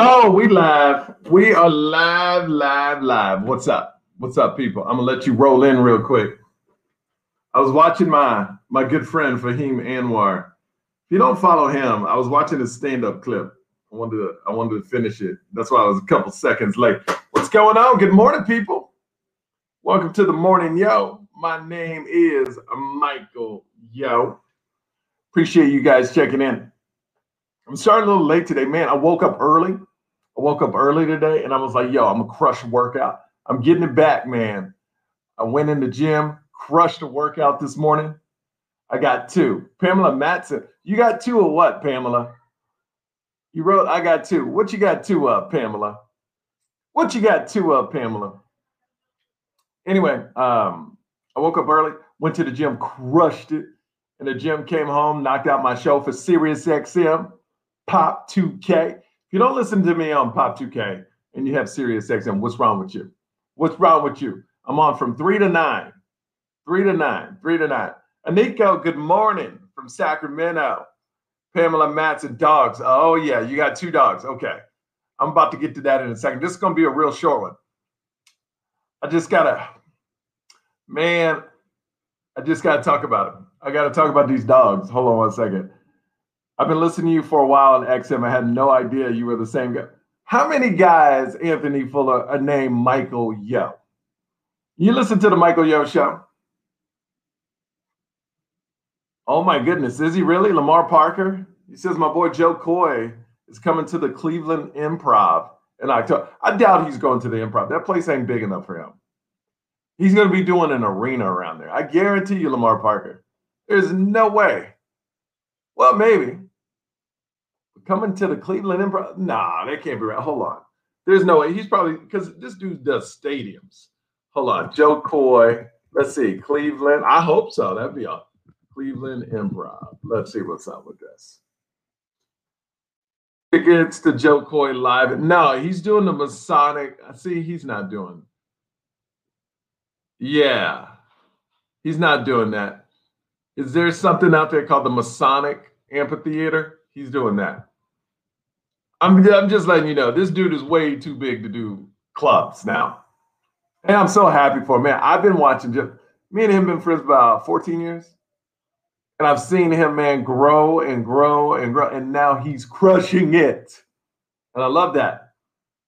Oh, we live. We are live, live, live. What's up? What's up, people? I'm gonna let you roll in real quick. I was watching my my good friend Fahim Anwar. If you don't follow him, I was watching his stand-up clip. I wanted to I wanted to finish it. That's why I was a couple seconds late. What's going on? Good morning, people. Welcome to the morning, yo. My name is Michael Yo. Appreciate you guys checking in. I'm starting a little late today, man. I woke up early. I woke up early today and I was like, yo, I'm gonna crush workout. I'm getting it back, man. I went in the gym, crushed a workout this morning. I got two. Pamela Matson, you got two of what, Pamela? You wrote, I got two. What you got two of, Pamela? What you got two of, Pamela? Anyway, um, I woke up early, went to the gym, crushed it. And the gym came home, knocked out my show for Sirius XM. Pop 2K. If you don't listen to me on Pop 2K and you have Sirius XM, what's wrong with you? What's wrong with you? I'm on from three to nine, three to nine, three to nine. Aniko, good morning from Sacramento. Pamela Matson, dogs. Oh, yeah, you got two dogs. Okay. I'm about to get to that in a second. This is going to be a real short one. I just got to, man, I just got to talk about it. I got to talk about these dogs. Hold on one second. I've been listening to you for a while on XM. I had no idea you were the same guy. How many guys, Anthony Fuller, are named Michael Yo? You listen to the Michael Yo show? Oh my goodness, is he really? Lamar Parker? He says my boy Jo Koy is coming to the Cleveland Improv in October. I doubt he's going to the Improv. That place ain't big enough for him. He's going to be doing an arena around there. I guarantee you, Lamar Parker. There's no way. Well, maybe. Coming to the Cleveland Improv? Nah, that can't be right. Hold on. There's no way. He's probably because this dude does stadiums. Hold on. Jo Koy. Let's see. Cleveland. I hope so. That'd be a Cleveland Improv. Let's see what's up with this. Tickets to Jo Koy live. No, he's doing the Masonic. See, he's not doing. Yeah, he's not doing that. Is there something out there called the Masonic Amphitheater? He's doing that. I'm, I'm just letting you know, this dude is way too big to do clubs now. And I'm so happy for him. Man, I've been watching just me and him been friends about 14 years. And I've seen him, man, grow and grow and grow. And now he's crushing it. And I love that.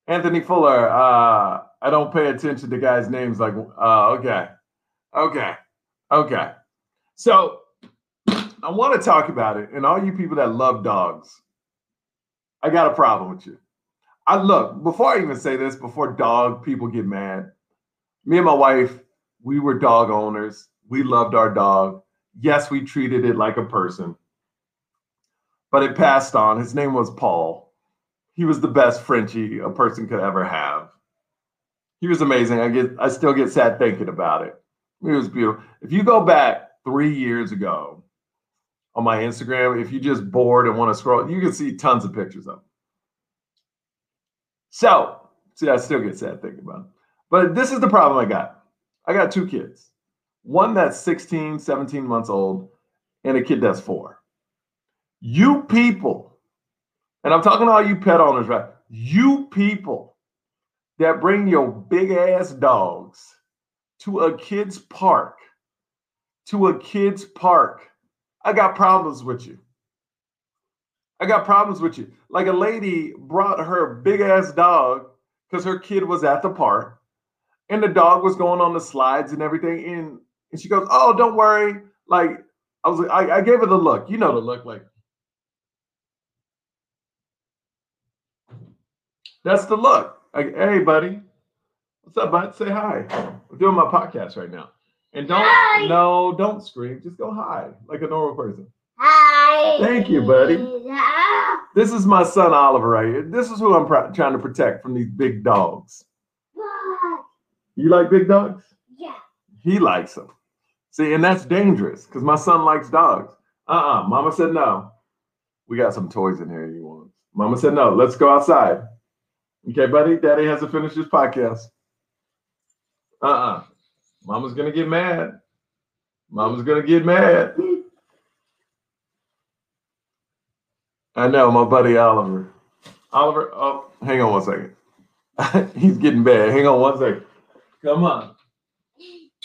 Anthony Fuller, uh, I don't pay attention to guys' names like, uh, okay, okay, okay. So I want to talk about it. And all you people that love dogs, I got a problem with you. I look, before I even say this, before dog people get mad, me and my wife, we were dog owners. We loved our dog. Yes, we treated it like a person, but it passed on. His name was Paul. He was the best Frenchie a person could ever have. He was amazing. I get, I still get sad thinking about it. It was beautiful. If you go back three years ago on my Instagram, if you just bored and want to scroll, you can see tons of pictures of him. So, see, I still get sad thinking about it. But this is the problem I got. I got two kids. One that's 16, 17 months old, and a kid that's four. You people, and I'm talking to all you pet owners, right? You people that bring your big ass dogs to a kid's park, to a kid's park, I got problems with you. I got problems with you. Like a lady brought her big ass dog because her kid was at the park and the dog was going on the slides and everything. And, and she goes, Oh, don't worry. Like, I was like, I, gave her the look. You know the look, like, that's the look. Like, hey, buddy. What's up, bud? Say hi. I'm doing my podcast right now. And don't, hi. no, don't scream. Just go hi like a normal person. Hi. Thank you, buddy. Ah. This is my son Oliver right here. This is who I'm pr- trying to protect from these big dogs. What? You like big dogs? Yeah. He likes them. See, and that's dangerous because my son likes dogs. Uh-uh. Mama said no. We got some toys in here you want. Mama said no. Let's go outside. Okay, buddy. Daddy has to finish his podcast. Uh-uh. Mama's gonna get mad. Mama's gonna get mad. I know, my buddy Oliver. Oliver, oh, hang on one second. He's getting bad. Hang on one second. Come on.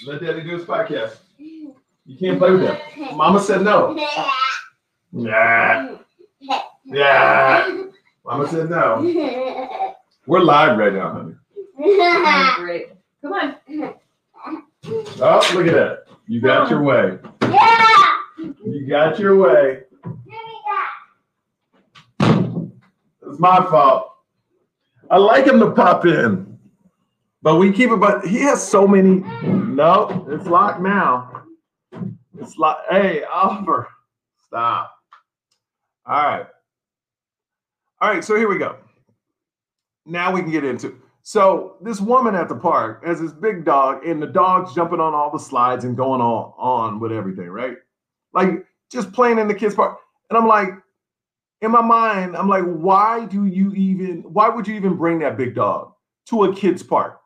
Let daddy do his podcast. You can't play with him. Mama said no. Yeah. Yeah. Mama said no. We're live right now, honey. Great. Come on. Oh, look at that. You got your way. yeah. You got your way. It's my fault. I like him to pop in, but we keep it. But he has so many. No, it's locked now. It's locked. Hey, Oliver, stop. All right. All right. So here we go. Now we can get into. So this woman at the park has this big dog, and the dog's jumping on all the slides and going on on with everything, right? Like just playing in the kids' park. And I'm like, in my mind, I'm like, why do you even, why would you even bring that big dog to a kid's park?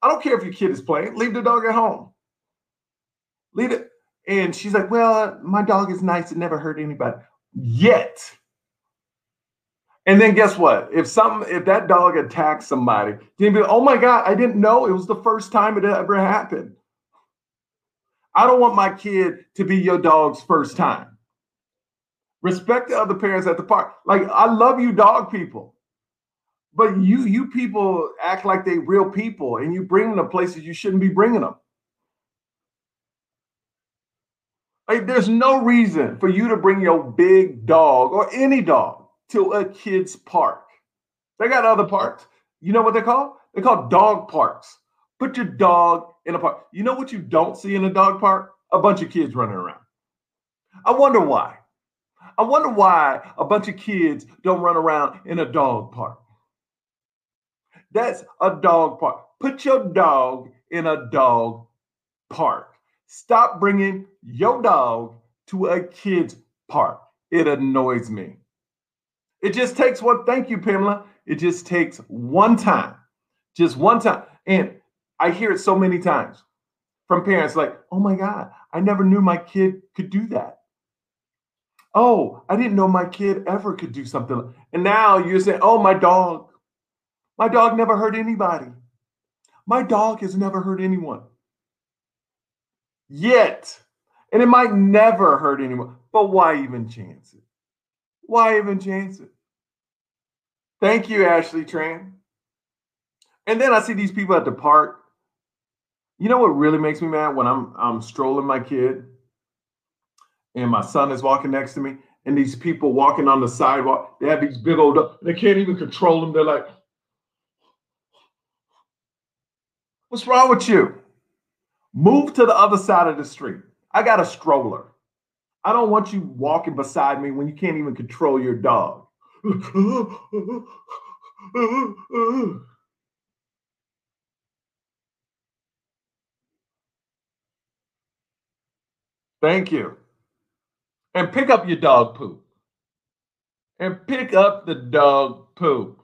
I don't care if your kid is playing, leave the dog at home. Leave it. And she's like, well, my dog is nice. It never hurt anybody. Yet. And then guess what? If some if that dog attacks somebody, then be like, oh my God, I didn't know it was the first time it ever happened. I don't want my kid to be your dog's first time. Respect the other parents at the park. Like I love you, dog people, but you you people act like they real people, and you bring them to places you shouldn't be bringing them. Like there's no reason for you to bring your big dog or any dog to a kid's park. They got other parks. You know what they call? They call dog parks. Put your dog in a park. You know what you don't see in a dog park? A bunch of kids running around. I wonder why. I wonder why a bunch of kids don't run around in a dog park. That's a dog park. Put your dog in a dog park. Stop bringing your dog to a kid's park. It annoys me. It just takes one. Thank you, Pamela. It just takes one time, just one time. And I hear it so many times from parents like, oh my God, I never knew my kid could do that. Oh, I didn't know my kid ever could do something. And now you're saying, oh, my dog, my dog never hurt anybody. My dog has never hurt anyone. Yet, and it might never hurt anyone, but why even chance it? Why even chance it? Thank you, Ashley Tran. And then I see these people at the park. You know what really makes me mad when I'm I'm strolling my kid and my son is walking next to me, and these people walking on the sidewalk, they have these big old they can't even control them. They're like, What's wrong with you? Move to the other side of the street. I got a stroller. I don't want you walking beside me when you can't even control your dog. Thank you. And pick up your dog poop. And pick up the dog poop.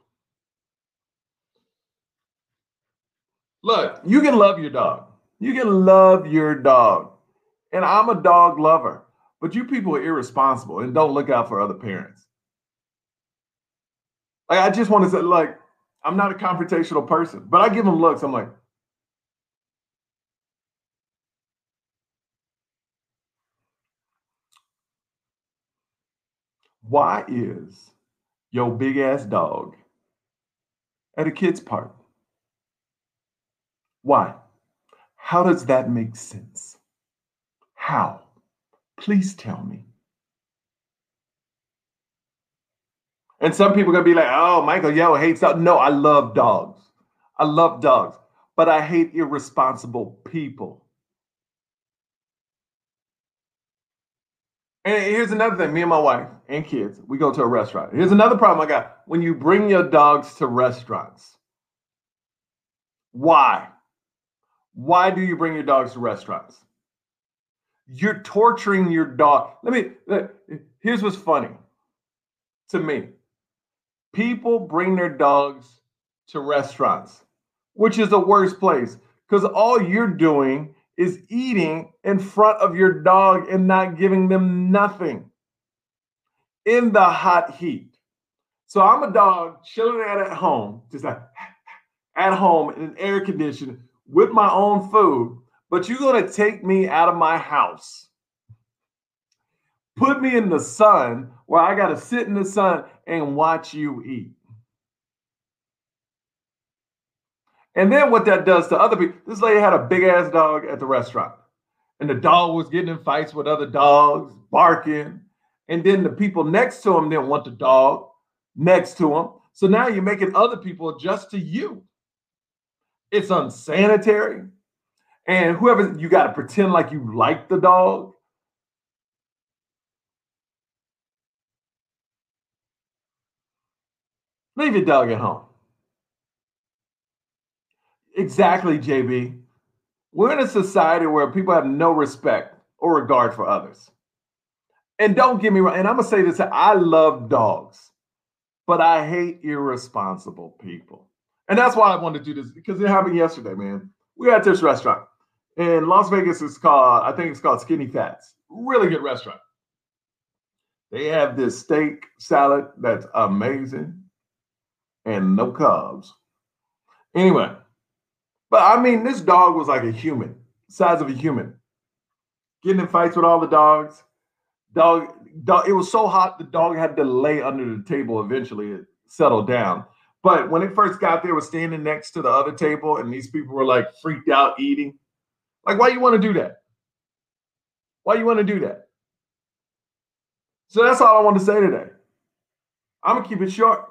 Look, you can love your dog. You can love your dog. And I'm a dog lover. But you people are irresponsible and don't look out for other parents. Like I just want to say, like, I'm not a confrontational person, but I give them looks. I'm like, why is your big ass dog at a kid's park? Why? How does that make sense? How? Please tell me. And some people are gonna be like, "Oh, Michael Yo hates dogs." No, I love dogs. I love dogs, but I hate irresponsible people. And here's another thing: me and my wife and kids, we go to a restaurant. Here's another problem I got: when you bring your dogs to restaurants. Why? Why do you bring your dogs to restaurants? You're torturing your dog. Let me. Let, here's what's funny to me people bring their dogs to restaurants, which is the worst place because all you're doing is eating in front of your dog and not giving them nothing in the hot heat. So I'm a dog chilling out at home, just like at home in an air condition with my own food. But you're gonna take me out of my house, put me in the sun where I gotta sit in the sun and watch you eat. And then what that does to other people, this lady had a big ass dog at the restaurant. And the dog was getting in fights with other dogs, barking. And then the people next to him didn't want the dog next to him. So now you're making other people adjust to you. It's unsanitary. And whoever you got to pretend like you like the dog. Leave your dog at home. Exactly, JB. We're in a society where people have no respect or regard for others. And don't get me wrong, and I'm gonna say this: I love dogs, but I hate irresponsible people. And that's why I wanted to do this because it happened yesterday, man. We were at this restaurant in Las Vegas. It's called, I think it's called Skinny Fats. Really good restaurant. They have this steak salad that's amazing and no carbs. Anyway, but I mean, this dog was like a human, size of a human, getting in fights with all the dogs. Dog, dog, it was so hot the dog had to lay under the table. Eventually, it settled down. But when it first got there, was standing next to the other table, and these people were like freaked out eating. Like, why you want to do that? Why you want to do that? So that's all I want to say today. I'm gonna keep it short.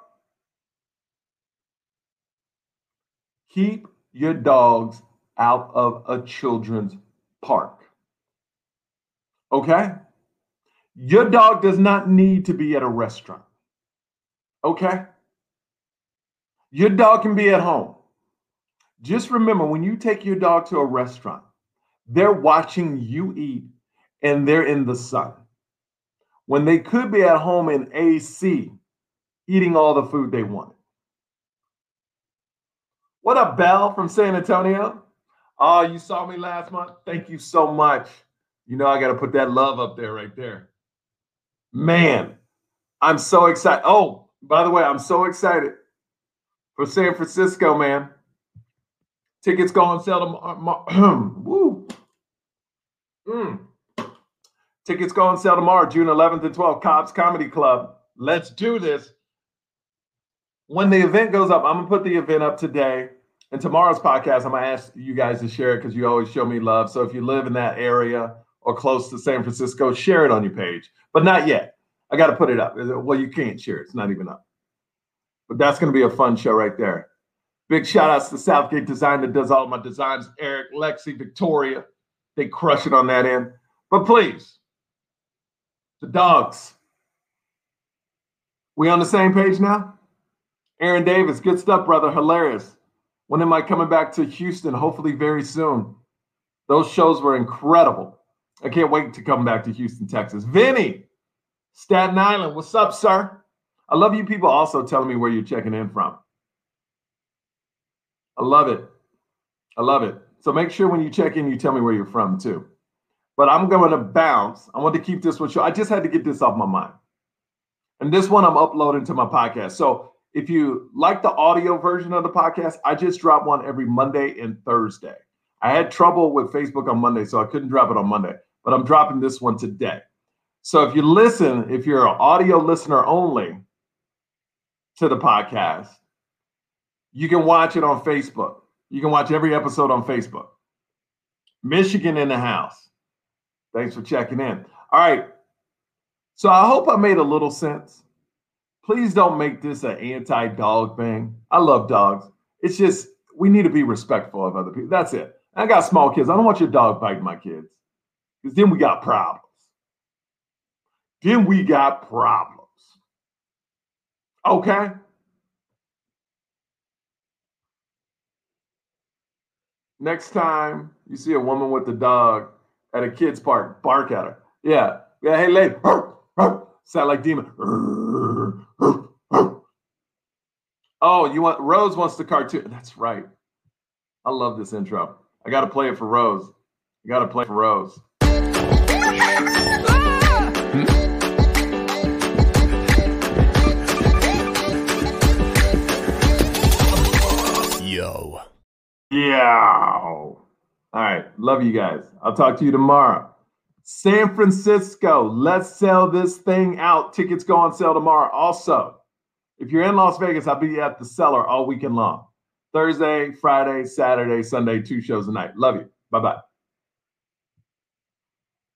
Keep your dogs out of a children's park. Okay? Your dog does not need to be at a restaurant. Okay? Your dog can be at home. Just remember when you take your dog to a restaurant, they're watching you eat and they're in the sun. When they could be at home in AC eating all the food they wanted. What up, Bell from San Antonio? Oh, you saw me last month. Thank you so much. You know, I got to put that love up there right there. Man, I'm so excited. Oh, by the way, I'm so excited for San Francisco, man. Tickets go on sale tomorrow. Mm. Tickets go on sale tomorrow, June 11th and 12th. Cobb's Comedy Club. Let's do this. When the event goes up, I'm gonna put the event up today. And tomorrow's podcast, I'm gonna ask you guys to share it because you always show me love. So if you live in that area or close to San Francisco, share it on your page. But not yet. I got to put it up. Well, you can't share it. It's not even up. But that's going to be a fun show right there. Big shout outs to Southgate Design that does all my designs. Eric, Lexi, Victoria. They crush it on that end. But please, the dogs. We on the same page now? Aaron Davis, good stuff, brother. Hilarious. When am I coming back to Houston? Hopefully, very soon. Those shows were incredible. I can't wait to come back to Houston, Texas. Vinny, Staten Island, what's up, sir? I love you people also telling me where you're checking in from. I love it. I love it. So make sure when you check in, you tell me where you're from too. But I'm going to bounce. I want to keep this one short. I just had to get this off my mind. And this one I'm uploading to my podcast. So if you like the audio version of the podcast, I just drop one every Monday and Thursday. I had trouble with Facebook on Monday, so I couldn't drop it on Monday, but I'm dropping this one today. So if you listen, if you're an audio listener only to the podcast, you can watch it on Facebook. You can watch every episode on Facebook. Michigan in the house. Thanks for checking in. All right. So I hope I made a little sense. Please don't make this an anti dog thing. I love dogs. It's just, we need to be respectful of other people. That's it. I got small kids. I don't want your dog biting my kids because then we got problems. Then we got problems. Okay? Next time you see a woman with a dog at a kid's park, bark at her. Yeah. Yeah. Hey, lady. Sound like demon. Oh, you want Rose wants the cartoon. That's right. I love this intro. I got to play it for Rose. I got to play for Rose. Yeah. All right. Love you guys. I'll talk to you tomorrow. San Francisco, let's sell this thing out. Tickets go on sale tomorrow. Also, if you're in Las Vegas, I'll be at the cellar all weekend long. Thursday, Friday, Saturday, Sunday, two shows a night. Love you. Bye bye.